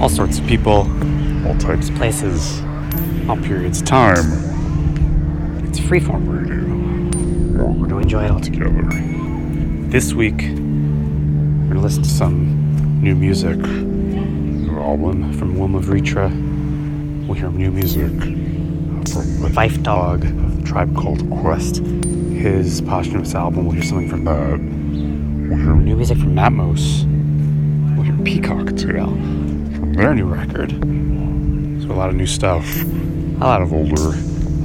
All sorts of people, all types of places, all periods of time. It's freeform radio. We're going to enjoy it all together. This week, we're going to listen to some new music. New album from Wilma Vritra. We'll hear new music from Phife Dawg of the Tribe Called Quest. His posthumous album, we'll hear something from that. We'll hear new music from Matmos. We'll hear Peacock from their new record. So a lot of new stuff, a lot of older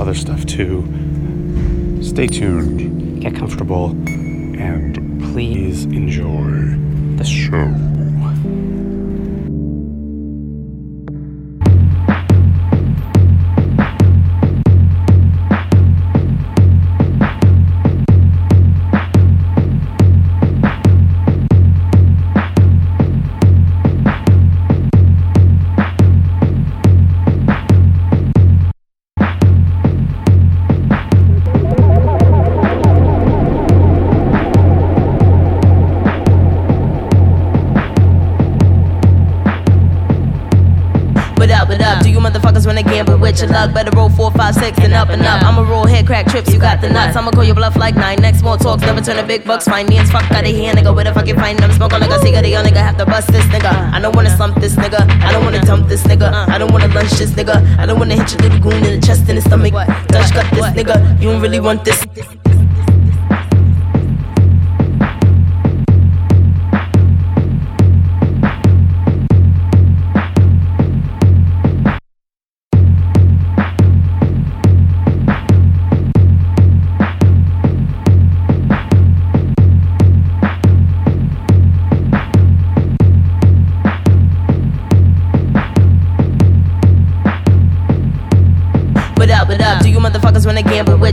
other stuff too. Stay tuned, get comfortable, and please enjoy the show. Crack trips, you got the nuts. I'ma call your bluff like nine. Next more talks, never turn a big bucks. Finance, fuck out of here, nigga. Where the fuck you find them? Smoke like a cigarette, young nigga. Have to bust this nigga. I don't wanna slump this nigga. I don't wanna dump this nigga. I don't wanna lunch this nigga. I don't wanna hit your little goon in the chest and the stomach. Dutch cut this nigga. You don't really want this.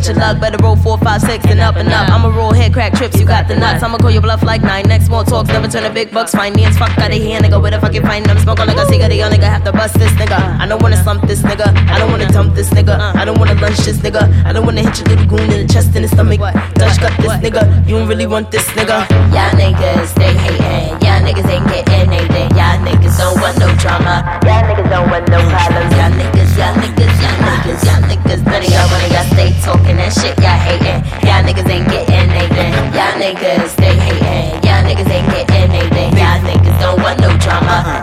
With your luck? Better roll four, five, six, and up and up. I'ma roll head crack trips, you got the nuts. I'ma call your bluff like nine. Next more talks, never turn a big bucks. Finance, fuck out of here, nigga. Where the fuck you find them? Smoke on like a cigarette, young nigga. Have to bust this nigga. I don't wanna slump this nigga. I don't wanna dump this nigga. I don't wanna lunch this nigga. I don't wanna hit your little goon in the chest and the stomach. Dutch cut this nigga. You don't really want this nigga. Y'all niggas, they hating. Y'all niggas ain't getting anything. Y'all niggas don't want no drama. Y'all niggas don't want no problems. Y'all niggas, y'all niggas, y'all niggas, y'all niggas. None of y'all wanna y'all stay talking that shit. Y'all hating. Y'all niggas ain't getting anything. Y'all niggas, they hating. Y'all niggas ain't getting anything. Y'all niggas don't want no drama.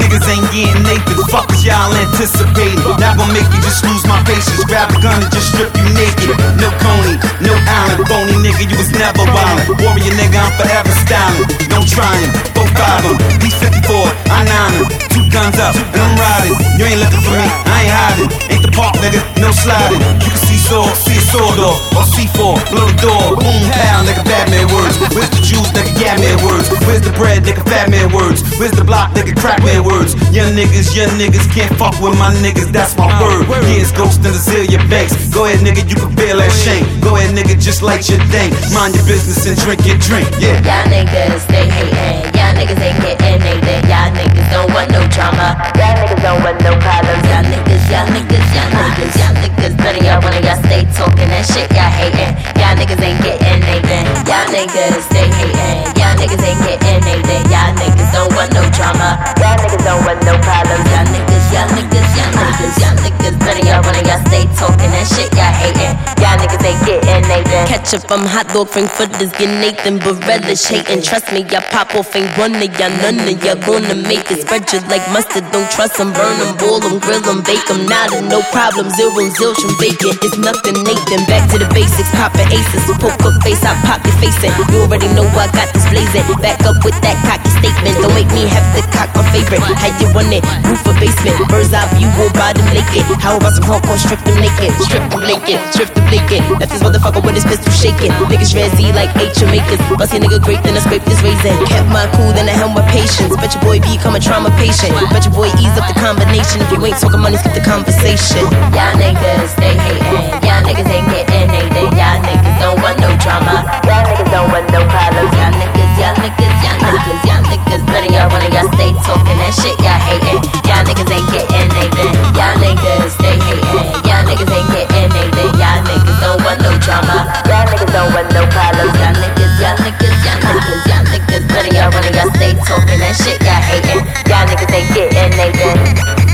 Niggas ain't getting Nathan. Fuck y'all anticipating. Not gonna make you just lose my patience. Grab a gun and just strip you naked. No Coney, no Allen. Phony nigga, you was never wildin'. Warrior nigga, I'm forever styling. Don't try him, both five them. He's 54, I nine him. Two guns up, and I'm riding. You ain't looking for me, I ain't hiding. Ain't park nigga, no sliding. You can see sword, see a sword off. Or C4, blow the door. Boom, pow, nigga, Batman words. Where's the juice, nigga, yeah man words. Where's the bread, nigga, fat man words. Where's the block, nigga, crack man words. Young niggas, young niggas can't fuck with my niggas, that's my uh, word. Yeah, it's Ghost and Azealia Banks. Go ahead, nigga, you can feel that shame. Go ahead, nigga, just light your thing. Mind your business and drink your drink, yeah. Y'all niggas, they hating. Y'all niggas ain't getting anything. Y'all niggas don't want no drama. Y'all niggas don't want no problems. Y'all niggas, y'all niggas, y'all niggas, y'all niggas. Of y'all wanna y'all stay talking that shit. Y'all hating. Y'all niggas ain't getting anything. Y'all niggas, they hating. Y'all niggas ain't getting anything. Y'all niggas don't want no drama. Y'all niggas don't want no problems. Y'all niggas, y'all niggas, y'all niggas, y'all niggas. Of y'all wanna y'all stay talking that shit. Y'all hating. Y'all niggas ain't getting anything. Ketchup, I'm hot dog, frankfurters, get Nathan, but relish hating. Trust me, y'all pop off ain't one of y'all, none of y'all gonna make it. Spread you like mustard, don't trust them, burn them, boil them, grill them, bake them. Nada, no problem, zero, zilch, bacon. It's nothing, Nathan. Back to the basics, poppin' aces. Poker face, I pop your face in. You already know I got this blazing. Back up with that cocky statement. Don't make me have to cock my favorite. How you want it? Roof or basement. Bird's eye view or bottom naked. How about some hardcore strip them naked? Strip them naked, strip them naked. Left this motherfucker with his pistol shaking. Niggas Razzie like H Jamaicans. Bust your nigga great, then I scrape this raisin. Kept my cool, then I held my patience. Bet your boy become a trauma patient. Bet your boy ease up the combination. If you ain't talking money, skip the conversation. Y'all niggas, they hating. Y'all niggas ain't getting anything. Y'all niggas don't want no drama. Y'all niggas don't want no problems. Y'all niggas, y'all niggas, y'all niggas, y'all niggas. None of y'all wanna y'all stay talking that shit y'all hating. Y'all niggas ain't getting anything. Y'all niggas stay hating. Y'all niggas ain't getting anything. Y'all niggas don't want no drama. Y'all niggas don't want no problems. Y'all niggas, y'all niggas, y'all niggas, y'all niggas. None of y'all wanna y'all stay talking that shit y'all hating. Y'all niggas ain't getting anything.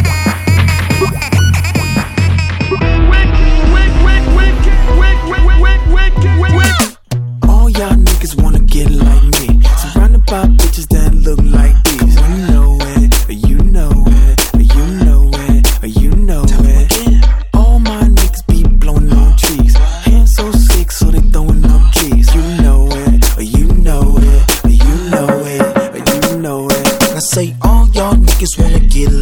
niggas wanna get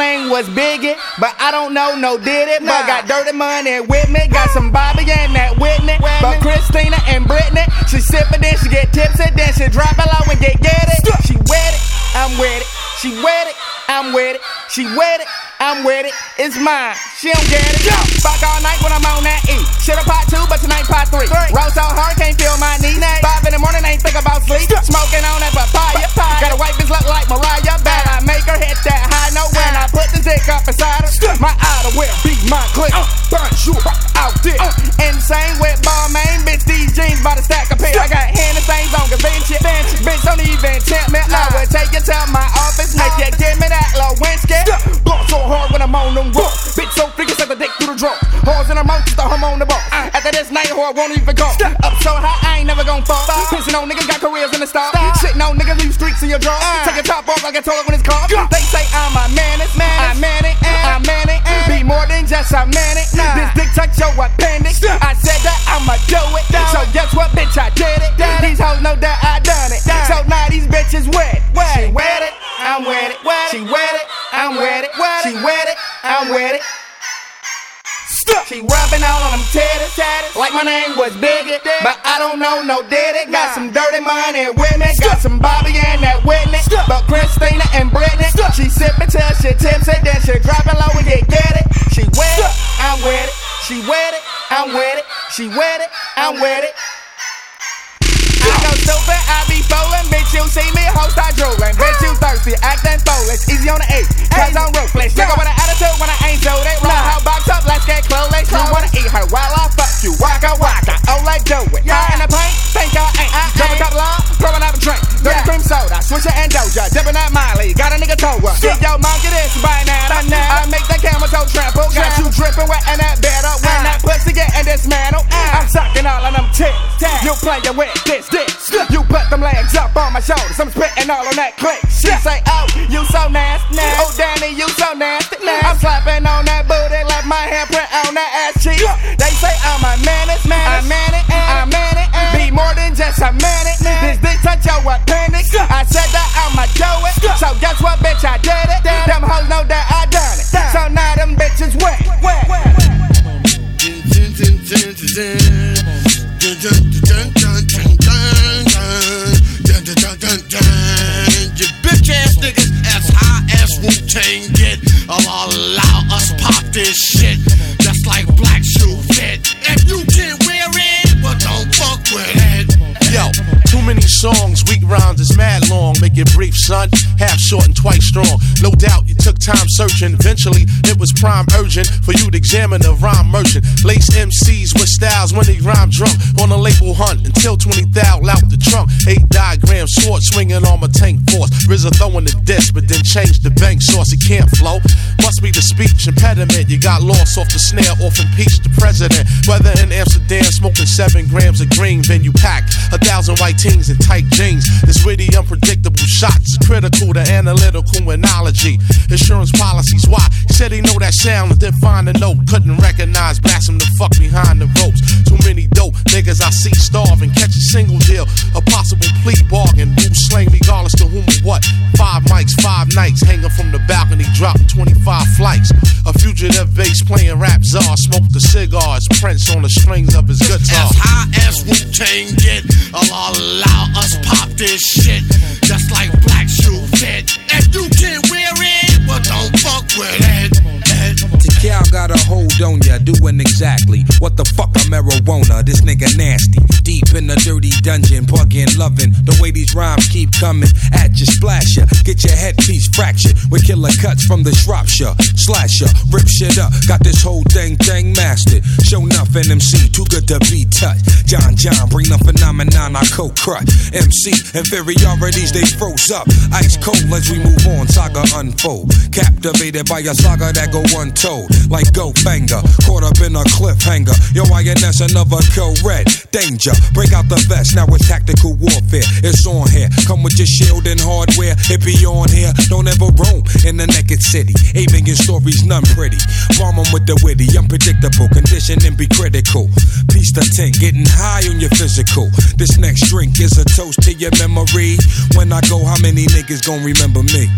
name was Biggie, but I don't know no did it. But got dirty money with me, got some Bobby and that Whitney. But Christina and Britney, she sippin', then she get tipsy, then she drop it low and get get it. She wet it, I'm with it. She wet it, I'm with it. She wet it, I'm with it, it's mine. She don't get it. Fuck all night when I'm on that E. Shit a pot two, but tonight pot three. Roll so hard, can't feel my knee. Five in the morning, ain't think about sleep. Smoking on that papaya. Got a white bitch look like Mariah. Bad, I make her hit that high note when I put the dick up inside her. My outerwear be my clip. Night, won't even go. Up so high, I ain't never gon' fall. Pissing on niggas, got careers in the star. Shitting on niggas, leave streaks in your draw. Take a top off like I told was but I don't know no diddy. Strong. No doubt you took time searching. Eventually, it was prime urgent for you to examine the rhyme merchant. Lace MCs with styles when they rhyme drunk on a label hunt until 20 thou out the trunk. Eight diagrams, sword swinging on my tank force. RZA throwing the disc, but then changed the bank source. It can't flow. Must be the speech impediment. You got lost off the snare, off impeached the president. Whether in Amsterdam, smoking seven grams of green, then you pack a thousand white teens in tight jeans. This witty, unpredictable shots critical to analytical analogy. Insurance policies, why? He said he know that sound, then find a note. Couldn't recognize, blast him the fuck behind the ropes. Too many dope niggas I see starving. Catch a single deal, a possible plea bargain. Who slang regardless to whom or what. Five mics, five nights, hanging from the balcony, dropping 25 flights. A fugitive bass playing rap czar, smoked cigars, Prince on the strings of his guitar. As high as Wu Tang get, I'll allow us pop this shit just like black shoe fit. If you can wear it, but don't fuck with it. Cal got a hold on ya, doing exactly what the fuck a marijuana. This nigga nasty. Deep in the dirty dungeon, bugging, loving the way these rhymes keep coming at you, splash ya. Get your headpiece fractured with killer cuts from the Shropshire. Slash ya, rip shit up. Got this whole thing, thing mastered. Show nothing MC, too good to be touched. John John, bring the phenomenon, I cut. MC, inferiorities, they froze up. Ice cold as we move on, saga unfold. Captivated by a saga that go untold. Like go banger, caught up in a cliffhanger. Yo, INS another co red. Danger, break out the vest, now it's tactical warfare. It's on here. Come with your shield and hardware. It be on here. Don't ever roam in the naked city. Aiming in stories, none pretty. Bomb with the witty, unpredictable. Conditioning be critical. Piece to ten, getting high on your physical. This next drink is a toast to your memory. When I go, how many niggas gon' remember me?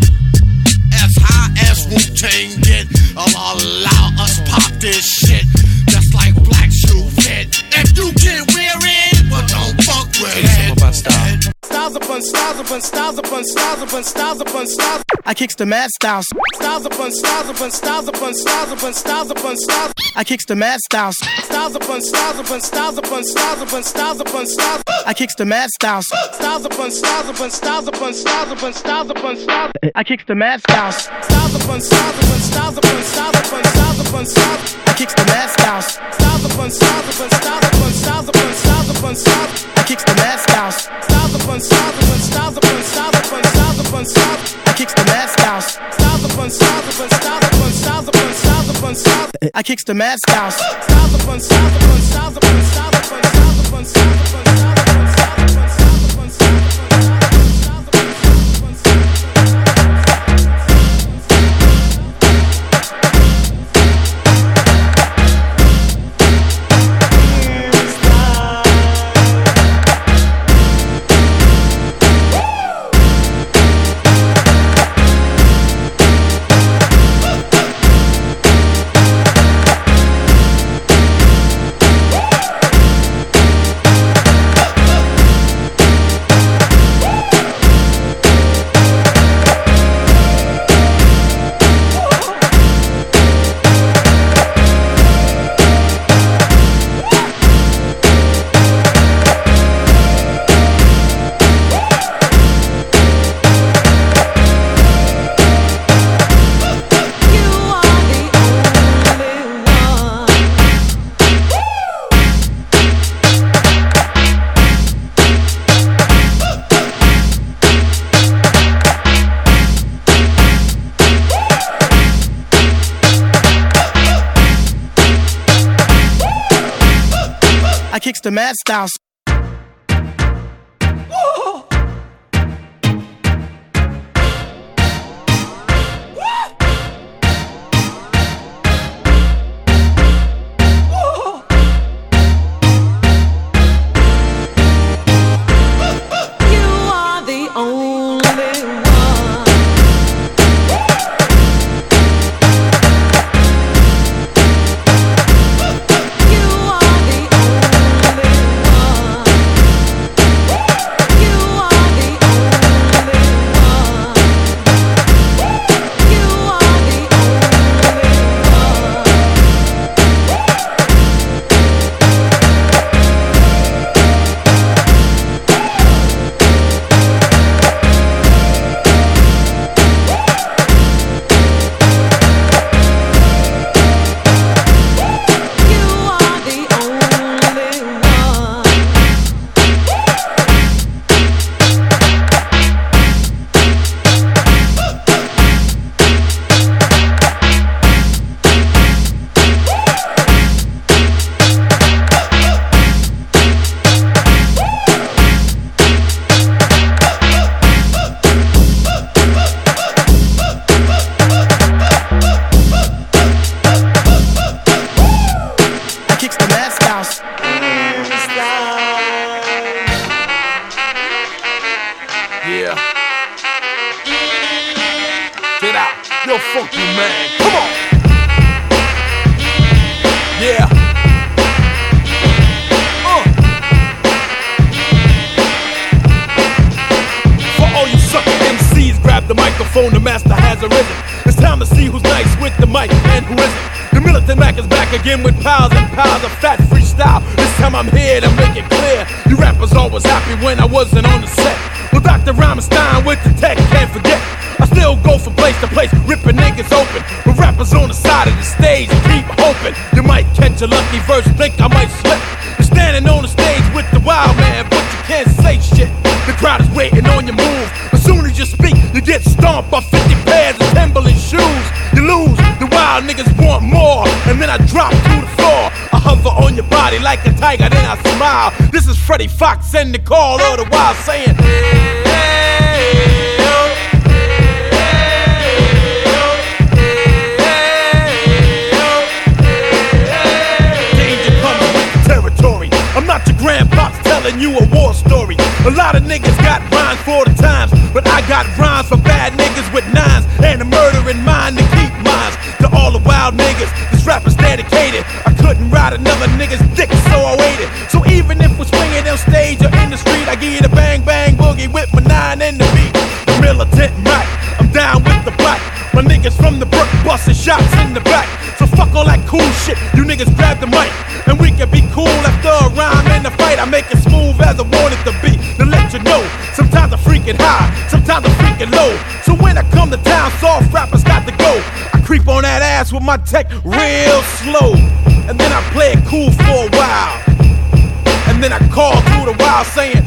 As high as Wu Tang get, I'll allow us pop this shit just like black shoe fit. If you can wear it, but don't fuck with it. Something about style. Styles upon styles upon styles upon styles upon styles upon styles. I kicks the mad styles. Styles upon styles upon styles upon styles upon styles upon styles. I kicks the mad styles. Styles upon styles upon styles upon styles upon styles upon styles. I kicks the mad styles. Styles upon styles upon styles upon styles upon styles upon styles. I kicks the mad styles. Styles upon styles upon styles upon styles upon styles upon styles. I kicks the mad styles. Styles upon styles upon styles upon styles upon styles upon styles. I kicks the mad styles. Styles upon styles upon styles upon styles upon styles upon styles. I kicks the mad styles. Styles upon styles upon styles upon styles upon styles upon styles. I kicks the mad styles. Styles upon styles upon styles upon styles upon styles upon styles upon styles upon styles upon styles upon styles the mad styles. Fox the call of the wild saying. I'm not your grandpops telling you a war story. A lot of niggas got rhymes for the times, but I got rhymes for bad niggas with nines and a murder in mind to keep minds. To all the wild niggas, this rap is dedicated. I couldn't ride another nigga's dick, so I waited. So even if we're swinging on stage or in the street, I give you the bang bang boogie with my nine and the beat. The militant Mac, I'm down with the black. My niggas from the brook busting shots in the back. So fuck all that cool shit. You niggas grab the mic. And we can be cool after a rhyme and a fight. I make it smooth as I want it to be. To let you know. Sometimes I'm freaking high, sometimes I'm freaking low. So when I come to town, soft rappers creep on that ass with my tech real slow. And then I play it cool for a while. And then I call through the wild saying,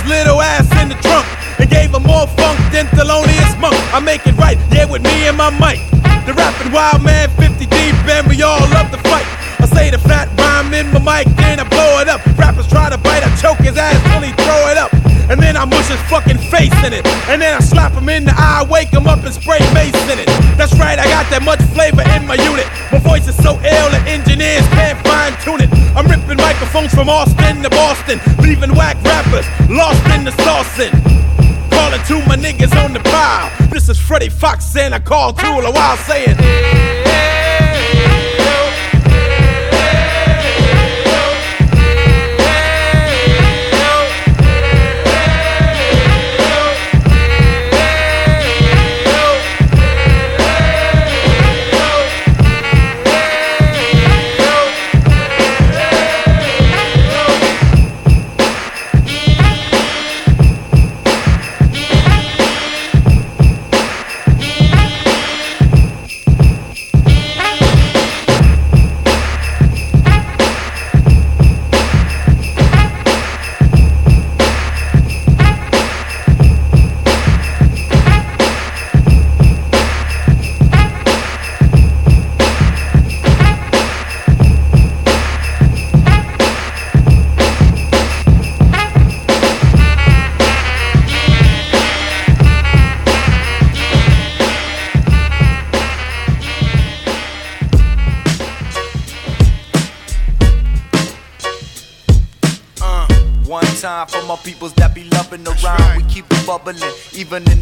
his little ass in the trunk and gave him more funk than Thelonious Monk. I make it right, yeah, with me and my mic. The rapping wild man, 50 deep, and we all love to fight. I say the fat rhyme in my mic, then I blow it up. Rappers try to bite, I choke his ass till he throw it up. And then I mush his fucking face in it. And then I slap him in the eye, wake him up and spray mace in it. That's right, I got that much flavor in my unit. My voice is so ill that engineers can't fine tune it. I'm ripping microphones from Austin to Boston, leaving whack rappers lost in the saucing. Calling to my niggas on the pile. This is Freddie Foxxx and I called to a while saying. Uh, even in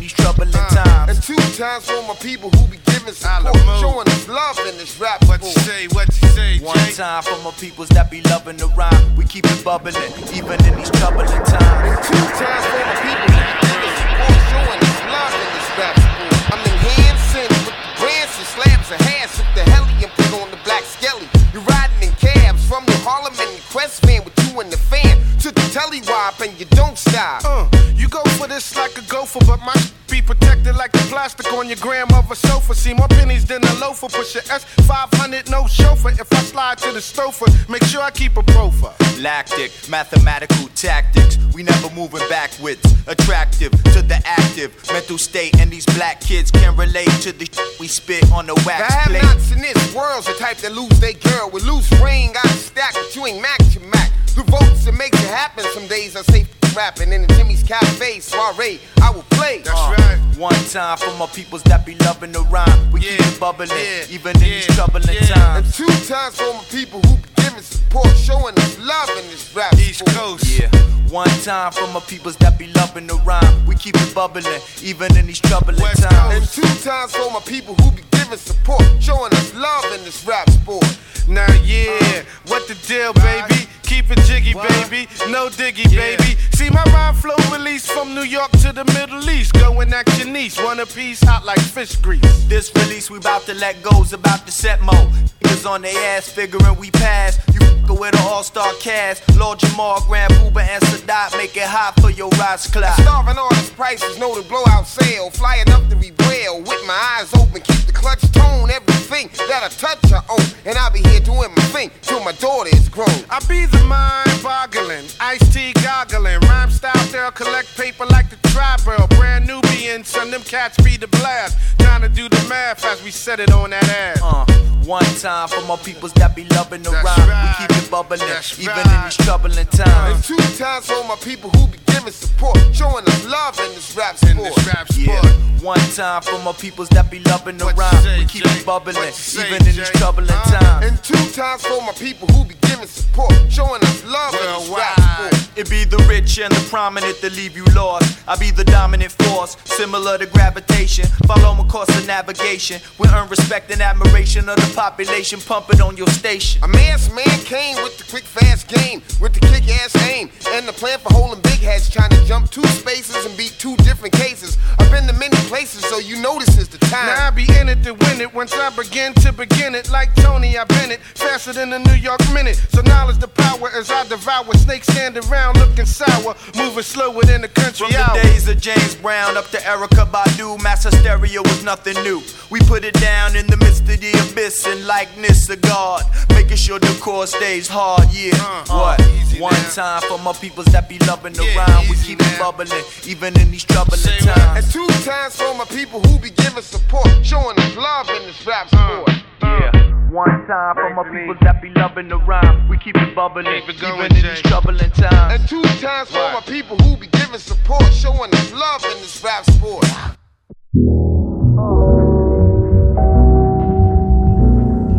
backwards. Attractive to the active mental state, and these black kids can relate to the shit we spit on the The wax have plate. nots in this world's the type that lose they girl with loose ring. Got a stack, but you ain't Mac to Mac. The votes that makes it happen. Some days I say f- rapping in the Jimmy's Cafe soiree. I will play. Uh, One time for my peoples that be loving the rhyme. We keep it bubbling, even in these troubling And times. two times for my people who be giving support, showing us love in this rap. East Coast. Yeah. One time for my peoples that be loving the rhyme. We keep it bubbling, even in these troubling And times. two times for my people who be giving support, showing us love in this rap sport. Now, yeah, what the deal, baby? Keep it jiggy, baby. No diggy, baby. See my rhyme flow released from New York to the Middle East. Going at your niece, one a piece, hot like fish grease. This release we about to let go's about to set mo. Niggas on their ass figuring we pass. You fuckin' with an all-star cast. Lord Jamal, Grand Puba, and Sadat make it hot for your Ras class. Starving artist prices, know the blowout sale. Fly enough to be well, with my eyes open, keep the clutch tone. Everything that I touch, I own. And I'll be here doing my thing till my daughter is grown. I be the mind boggling, iced tea goggling, rhyme style they'll collect paper like the Tribal. Brand Nubian, son, them cats be the blast. Trying to do the math as we set it on that ass. Uh, one time for my peoples that be loving the rhyme. We keep it bubbling, even in these troubling times. And times. two times for my people who be giving giving support, showing us love in this rap sport. In this rap sport. Yeah. One time for my peoples that be loving the What rhyme. say, we keep Jay? it bubbling, What say, even in these Jay? troubling Uh, times. And two times for my people who be giving support, showing us love in this rap sport. It be the rich and the prominent that leave you lost. I be the dominant force, similar to gravitation. Follow my course of navigation. We earn respect and admiration of the population. Pump it on your station. A masked man came with the quick, fast game, with the kick ass aim, and the plan for holding big heads, trying to jump two spaces and beat two different cases. I've been to many places, so you know this is the time. Now I be in it to win it. Once I begin to begin it, like Tony, I've been it faster than the New York minute. So knowledge the power as I devour snakes stand around looking sour, moving slower than the country From the days of James Brown up to Erykah Badu, mass hysteria was nothing new. We put it down in the midst of the abyss and likeness of God, making sure the core stays hard. Yeah, Uh, what? easy One now. time for my peoples that be loving the Yeah, rhyme. We keep it bubbling, even in these troubling times. And two times for my people who be giving support, showing us love in this rap uh, sport. Yeah. One time for my people that be loving the rhyme. We keep it bubbling, Keep it going, even in these troubling times. And two times for my people who be giving support, showing us love in this rap sport.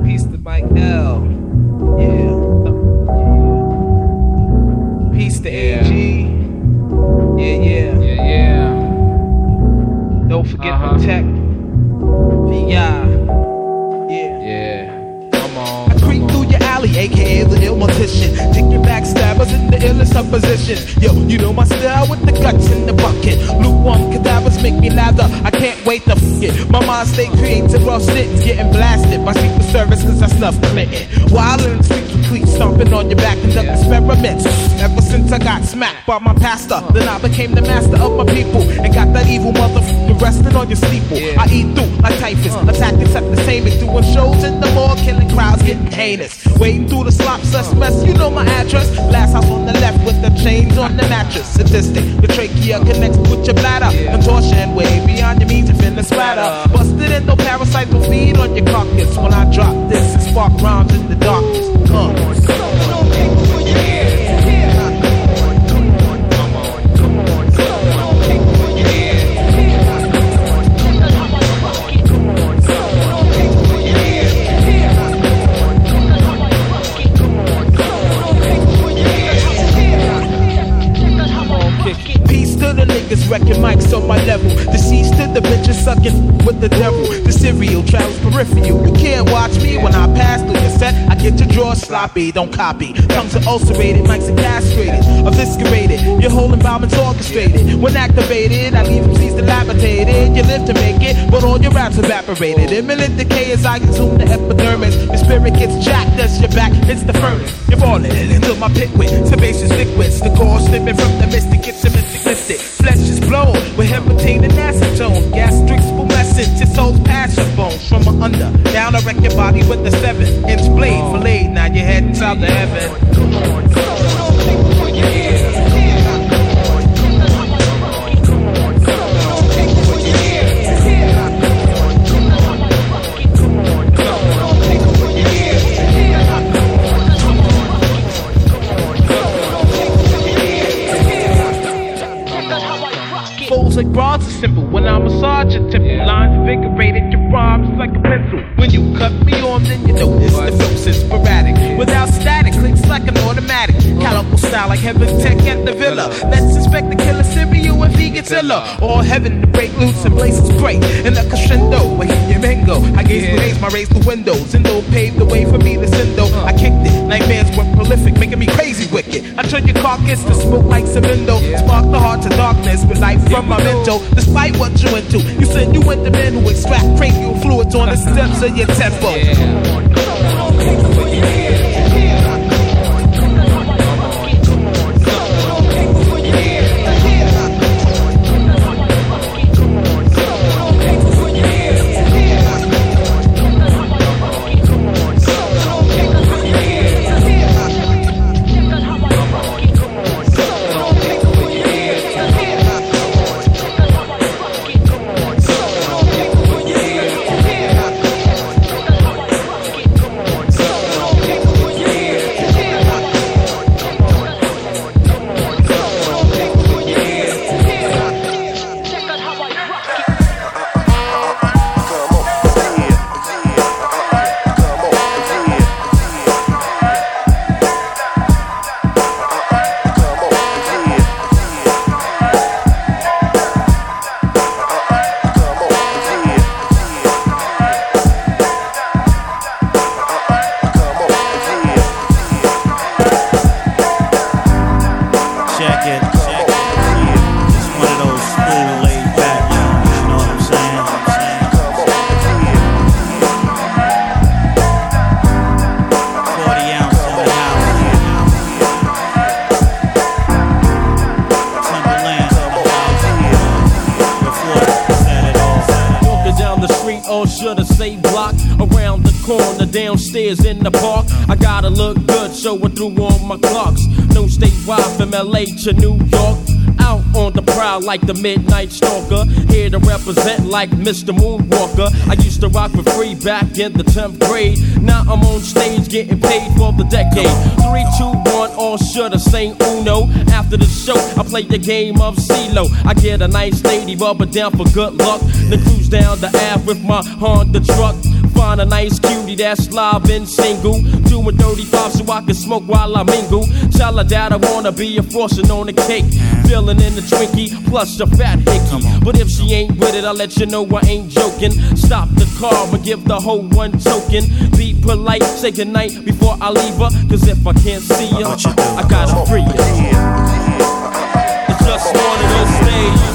Peace to Mike L. Yeah. Peace to AG. Yeah, yeah. Yeah, yeah. Don't forget Uh-huh. Protect. VI. Yeah. Yeah. Aka the ill mortician. Taking backstabbers in the illest of position. Yo, you know my style with the guts in the bucket. Lukewarm cadavers make me lather. I can't wait to f it. My mind stay creative while sitting, getting blasted by secret service cause I snuff committing. While in the streets cleats stomping on your back and duck experiments. Ever since I got smacked by my pastor, then I became the master of my people and got that evil motherfucker resting on your steeple. I eat through like typhus, attacking except the same as doing shows in the mall, killing crowds, getting heinous. Wading through the slop sus mess, you know my address. Last house on the left with the chains on the mattress. Sadistic, the trachea connects with your bladder. Contortion way beyond your means, you finna splatter. Busted in, no parasites will feed on your carcass. When I drop this, spark rhymes in the darkness. The devil. The serial travels peripheral. You can't watch me when I pass through your set. I get your drawers sloppy, don't copy. Tongues are ulcerated, mics are castrated, eviscerated. Your whole environment's orchestrated. When activated, I leave them MCs dilapidated. You live to make it, but all your raps evaporated. Imminent decay as I consume the epidermis. Your spirit gets jacked as your back hits the furnace. You're falling into my pit with sebaceous liquids. The core slipping from the mystic, it's a mystic lifted. Flesh is blown with hematine and acetone. Gastric spumescent, your soul's passion bones from under. Down, I wreck your body with the seven inch blade filleted. Now you're heading south to heaven. Folds like bronze are simple when I massage your temple. Lines invigorated, your rhymes like a pencil. When you cut me on, then you know notice the flows is sporadic. Without static, clicks like an automatic. Caliber style like Heaven Tech at the Villa. Let's inspect the killer cereal and vegan Zilla. Or heaven to break loose and blazes great. In a crescendo, I hear your mango. I gaze raise my raise the windows. Indo paved the way for me to sendo. I kicked it. Nightmares were prolific, carcass to smoke like cemento. Spark the heart to darkness with life from my mental. Despite what you into, you said you went to men who extract cranial fluids on the steps of your tempo. Prowl like the midnight stalker. Here to represent like Mr. Moonwalker. I used to rock for free back in the 10th grade. Now I'm on stage getting paid for the decade. Three, two, one, all should have say Uno. After the show, I play the game of CeeLo. I get a nice lady rubber down for good luck. Then cruise down the Ave with my Honda truck. Find a nice cutie that's live and single. Doing 35 so I can smoke while I mingle. Tell her that I wanna be a frosting on the cake. Filling in the Twinkie plus a fat hickey. But if she ain't with it, I'll let you know I ain't joking. Stop the car and give the whole one token. Be polite, say goodnight before I leave her. Cause if I can't see her, I gotta free her. It's just one of those days.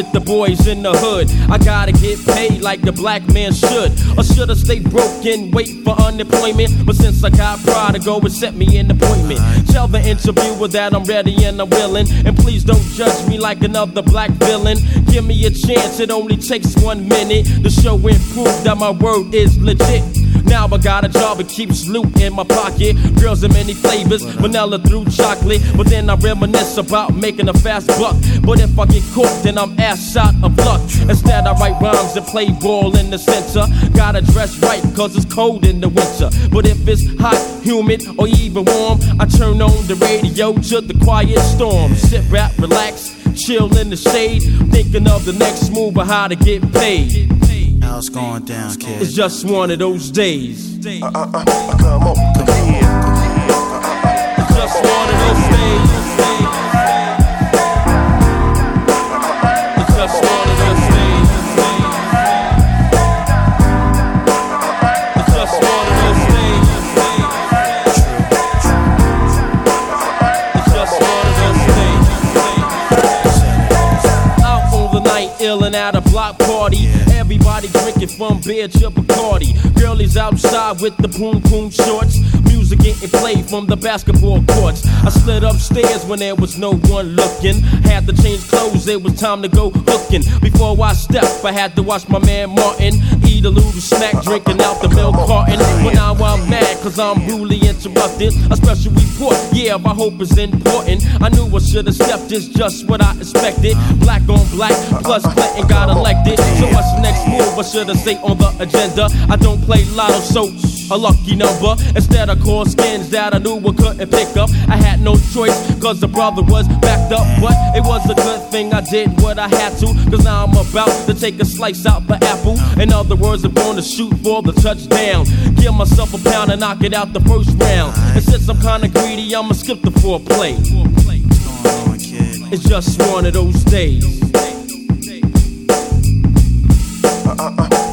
With the boys in the hood. I gotta get paid like the black man should. Or should I stay broke and wait for unemployment? But since I got pride to go and set me an appointment. Tell the interviewer that I'm ready and I'm willing. And please don't judge me like another black villain. Give me a chance, it only takes one minute to show and prove that my word is legit. Now I got a job, that keeps loot in my pocket. Girls in many flavors, vanilla through chocolate. But then I reminisce about making a fast buck. But if I get caught, then I'm ass shot of luck. Instead, I write rhymes and play ball in the center. Gotta dress right, cause it's cold in the winter. But if it's hot, humid, or even warm, I turn on the radio to the quiet storm. Sit back, relax, chill in the shade. Thinking of the next move or how to get paid. How it's going down, kid. It's just one of those days. Uh, uh, uh, come on, come here. It's just one of those days. Drinking from beer to Girlies outside with the boom boom shorts. Music getting played from the basketball courts. I slid upstairs when there was no one looking. Had to change clothes, it was time to go hooking. Before I stepped, I had to watch my man Martin eat a little snack, drinking out the milk carton. But now I'm mad, cause I'm rudely interrupted. A special report, yeah, my hope is important. I knew I should have stepped, it's just what I expected. Black on black, plus Clinton got elected. So what's the next move? I should have say on the agenda. I don't play lotto, so a lucky number. Instead, I called skins that I knew I couldn't pick up. I had no choice, cause the brother was backed up. But it was a good thing I did what I had to, cause now I'm about to take a slice out the apple. In other words, I'm gonna shoot for the touchdown. Give myself a pound and knock it out the first round. And since I'm kinda greedy, I'ma skip the foreplay. It's just one of those days. Come on,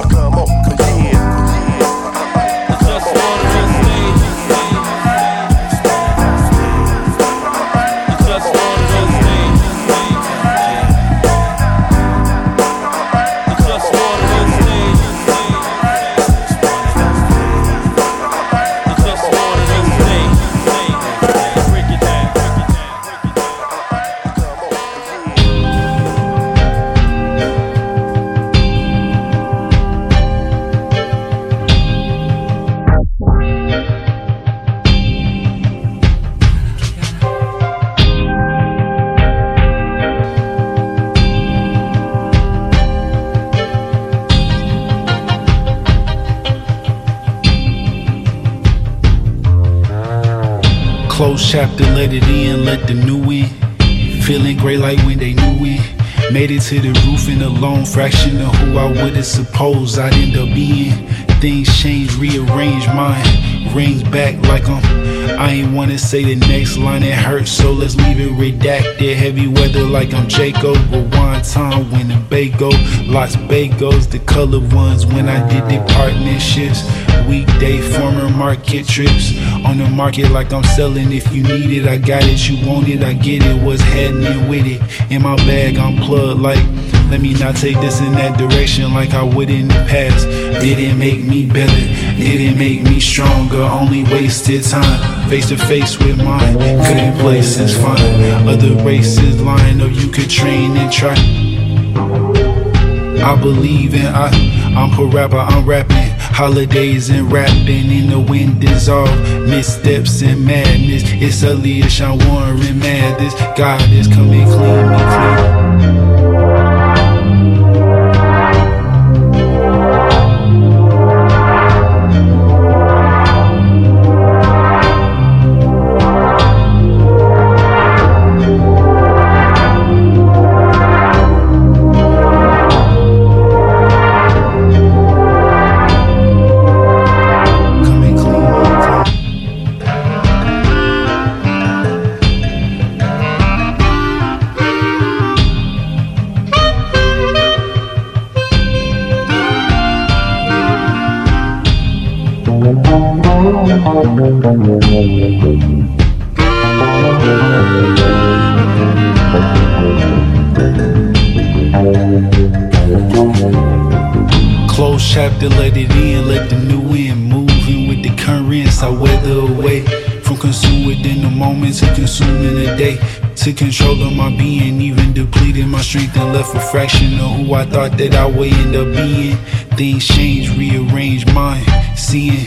chapter, let it in, let the new in. Feeling great like when they knew it. Made it to the roof in a lone fraction of who I would've supposed I'd end up being. Things change, rearrange mine. Rings back like I'm. I ain't wanna say the next line it hurts, so let's leave it redacted. Heavy weather like I'm Jacob. Rewind time when the bay go. Lots Bagos, the colored ones when I did the partnerships. weekday, former market trips. On the market like I'm selling. If you need it, I got it. You want it, I get it. What's happening with it? In my bag, I'm plugged like. Let me not take this in that direction like I would in the past. Didn't make me better, didn't make me stronger, only wasted time. Face to face with mine, couldn't play since fine. Other races lying, or you could train and try. I believe in I, I'm a rapper, I'm rapping. Holidays and rapping in the wind dissolve. Missteps and madness. It's a Aaliyah, Sean Warren, madness. God is coming clean, me clean. Close chapter, let it in, let the new in. Moving with the currents, I weather away. From consumed within the moment to consuming the day. To control of my being, even depleted my strength and left a fraction of who I thought that I would end up being. Things change, rearrange mine. Seeing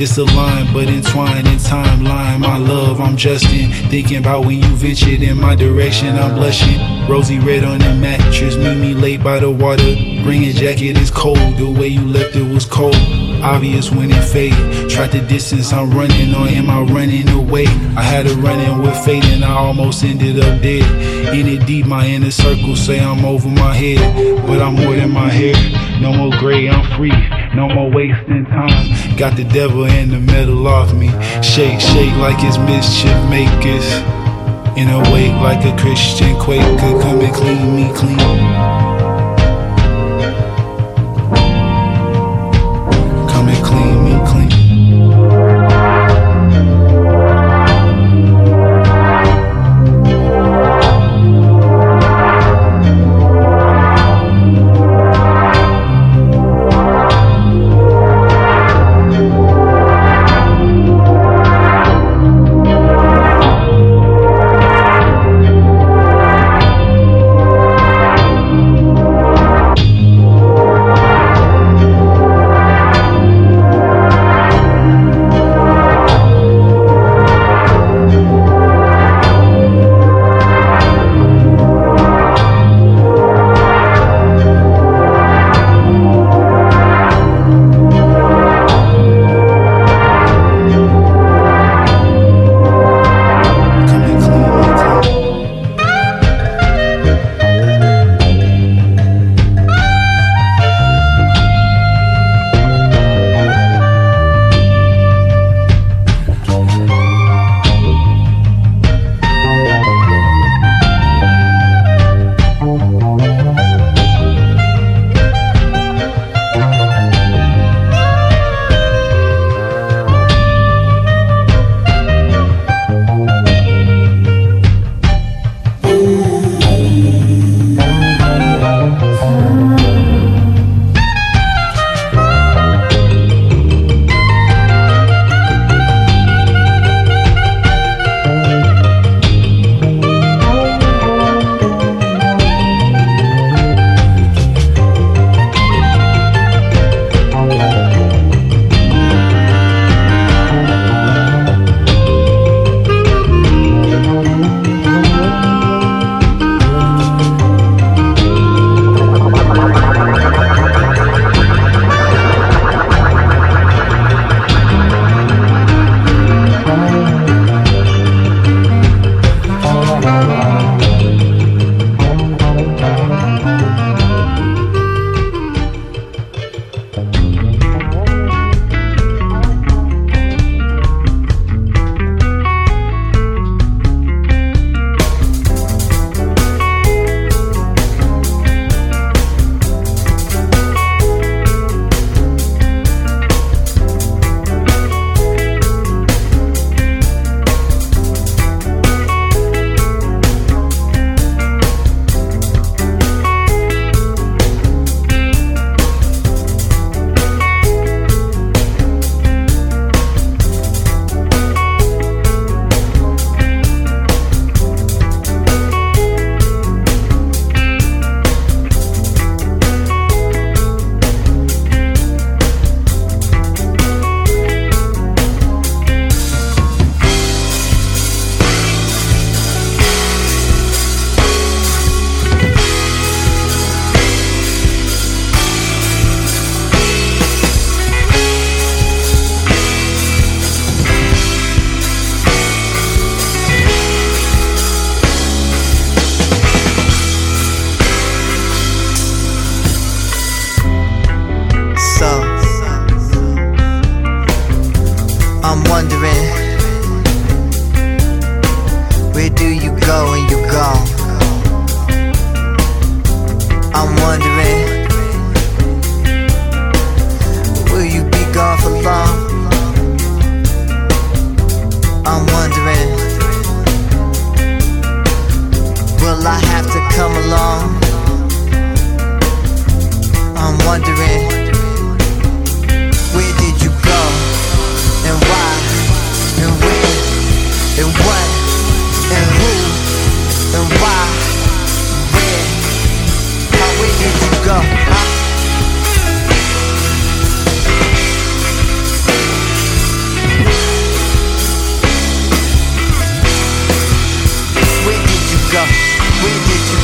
it's a line, but entwined in timeline. My love, I'm Justin. Thinking about when you ventured in my direction, I'm blushing. Rosy red on the mattress, meet me late by the water. Bring a jacket, it's cold. The way you left it was cold. Obvious when it faded. Tried the distance I'm running, or am I running away? I had a running with fate, and I almost ended up dead. In it deep, my inner circle say I'm over my head, but I'm more than my hair. No more gray, I'm free. No more wasting time. Got the devil in the middle of me. Shake, shake like it's mischief makers. In a wake like a Christian Quaker. Come and clean me clean.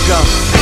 Go.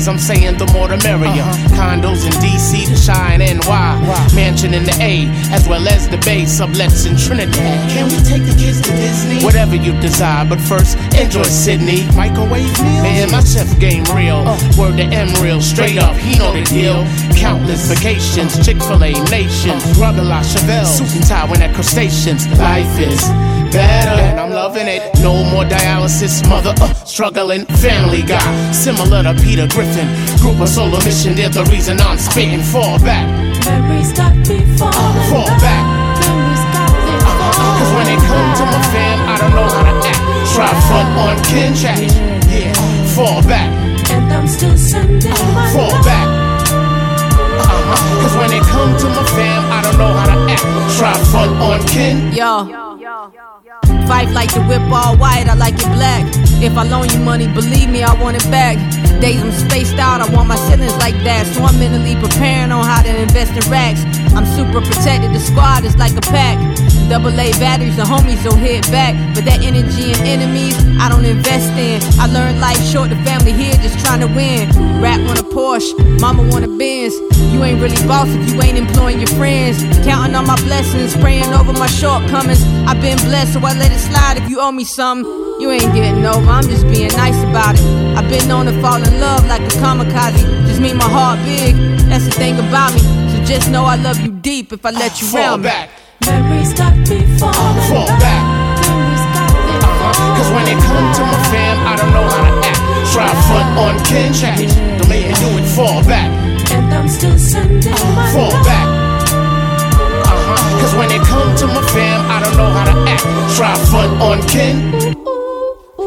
Haters. I'm saying the more the merrier. Uh-huh. Condos in DC, the Shine NY. Mansion in the A, as well as the Bay, sublets in Trinidad. Can we take the kids to Disney? Whatever you desire, but first, enjoy Sydney. Microwave meals? Man, my chef game real. Uh. Word to M real, straight up, he know the deal. Countless vacations, Chick fil A nations, Rubber La Chevelle, suit and tie when at crustaceans. Life is better, and I'm loving it. No more dialysis, mother, uh, struggling family guy. Similar to Peter Griffin, group of solo mission, they're the reason I'm spitting. Fall back, Memories got me falling fall back. Cause when it come to my fam, I don't know how to act. Try front on kin chat, yeah. Fall back, And I'm still sending my fall back. Uh-huh. Cause when it come to my fam, I don't know how to act. Try front on kin. Yo. Fight like the whip all white, I like it black. If I loan you money, believe me, I want it back. Days I'm spaced out, I want my ceilings like that. So I'm mentally preparing on how to invest in racks. I'm super protected, the squad is like a pack. Double A batteries, the homies will hit back. But that energy and enemies, I don't invest in. I learned life short, the family here just trying to win. Rap want a Porsche, mama want a Benz. You ain't really boss if you ain't employing your friends. Counting on my blessings, praying over my shortcomings. I've been blessed, so I let it slide if you owe me something. You ain't getting over, I'm just being nice about it. I've been known to fall in love like a kamikaze. Just mean my heart big, that's the thing about me. So just know I love you deep if I let you Fall round me. back. Memories got me falling Fall back. Uh-huh. Cause when it come to my fam, I don't know how to act. Try front on kin chat. Don't make me do it. Fall back. And I'm still sending my Fall back. Uh-huh. Cause when it come to my fam, I don't know how to act. Try front on kin.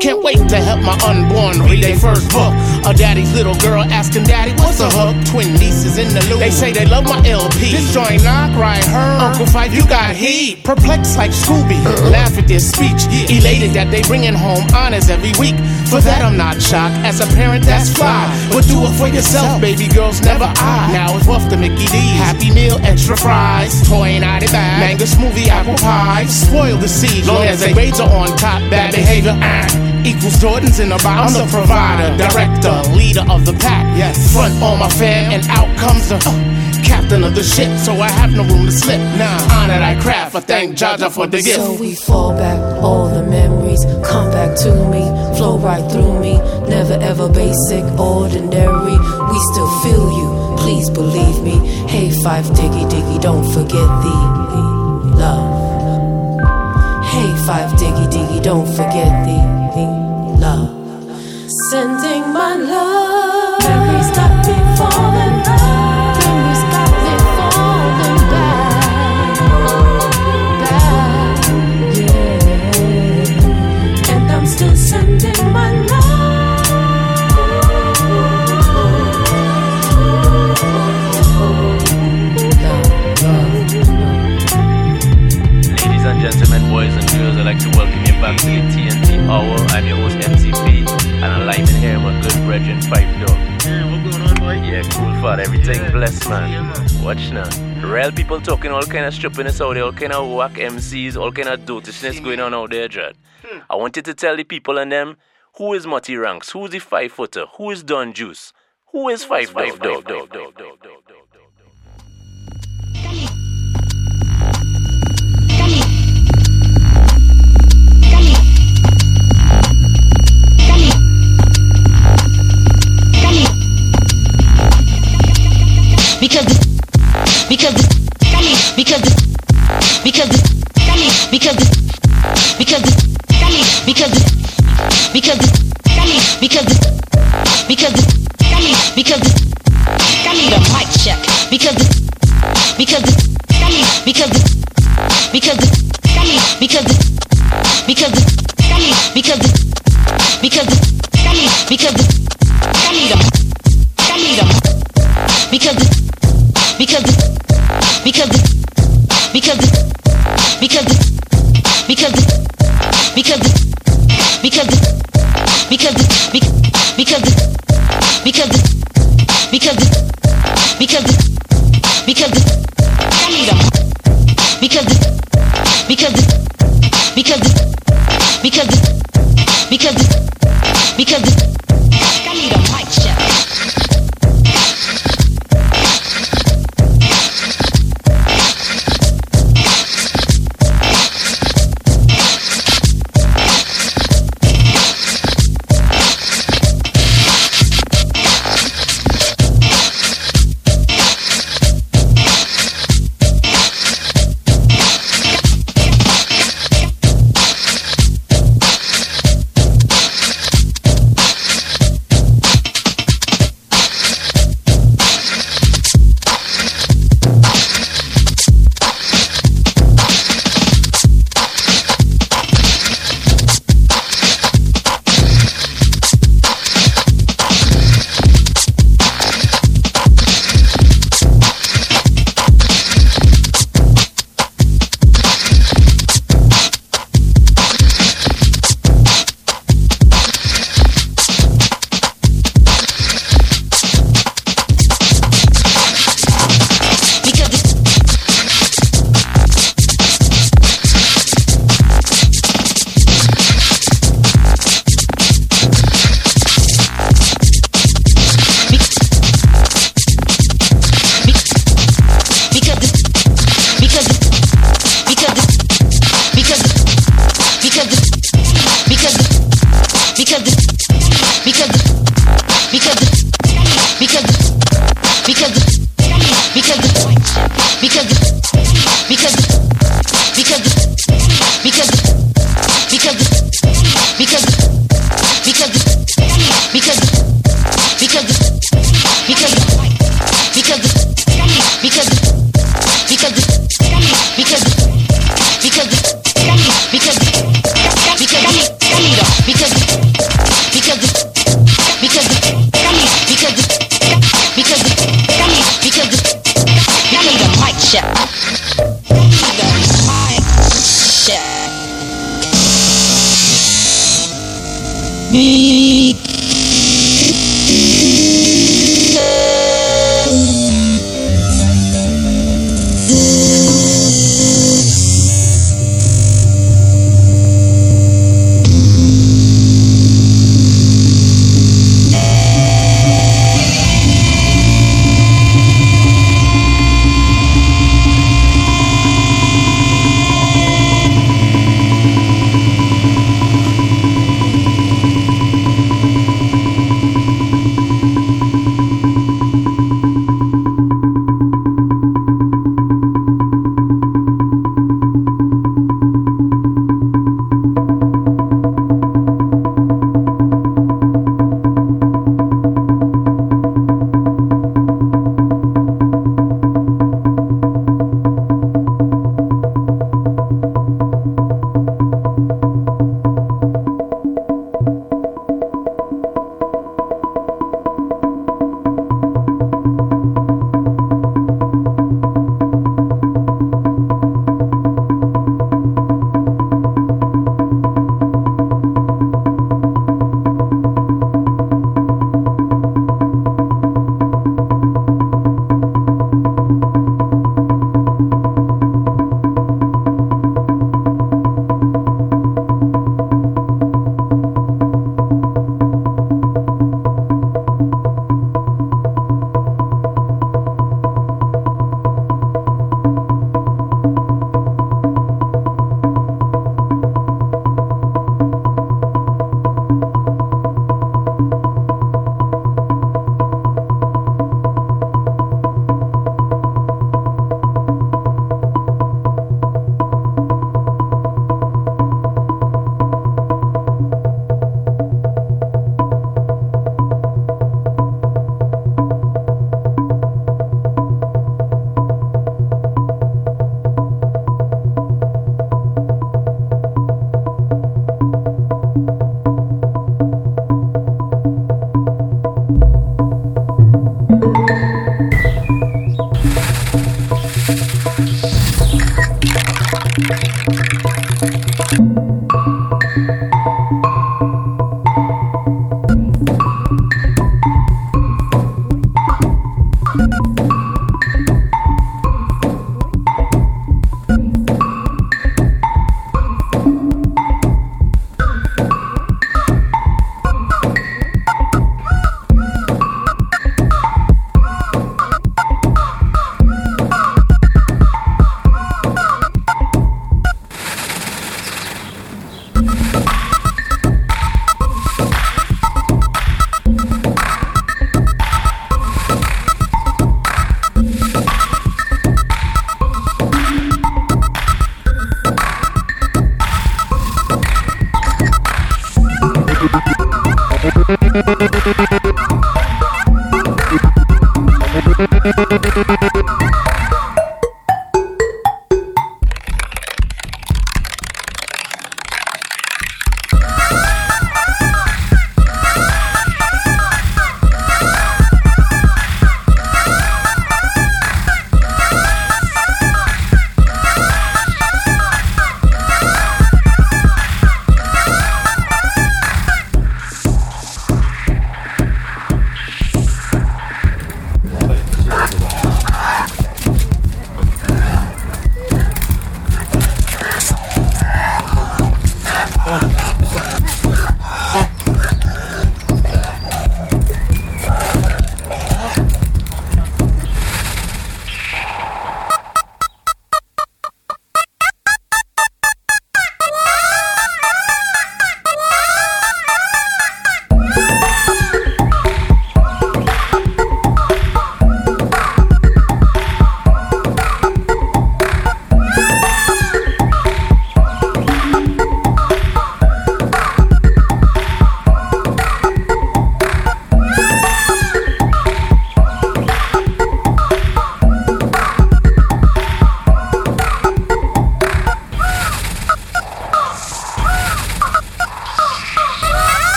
Can't wait to help my unborn read their first book. A daddy's little girl asking daddy, what's a hook? Twin nieces in the loop. They say they love my LP. This joint knock right her. Uncle Phife, you got heat. Perplexed like Scooby. Laugh at this speech. Elated that they bringing home honors every week. For that I'm not shocked. As a parent, that's fly. But do it for yourself, baby girls, never I. Now it's rough to Mickey D's. Happy meal, extra fries. Toy and out bag. Mango smoothie, apple pie. Spoil the seeds. Long as they grades are on top. Bad behavior, ah. Equals Jordans in the box. I'm the provider, director, leader of the pack. Yes. Front on my fam, and out comes the uh, captain of the ship. So I have no room to slip. Nah, honor I craft. I thank Jaja for the gift. So we fall back, all the memories come back to me, flow right through me. Never ever basic, ordinary. We still feel you, please believe me. Hey, Phife Diggy diggy, don't forget the love. Hey, Phife Diggy diggy, don't forget the love. Sending my love. Memories got me falling back. Memories got me falling back. Back, yeah. And I'm still sending my love gentlemen, boys and I'd like to welcome you back to the TNT Hour. I'm your host MCP, and I'm live in here with my good brethren Pipe Dog. Man, what's going on Yeah, cool father. Everything blessed, man. Watch now. Real people talking all kind of stupidness out there, all kind of whack MCs, all kind of dotishness going on out there, Dread. Hmm. I wanted to tell the people and them who is Mutty Ranks, who's the five footer, who is Don Juice, who is Phife Dawg Dog Dog Dog Dog Because this, because this, because this,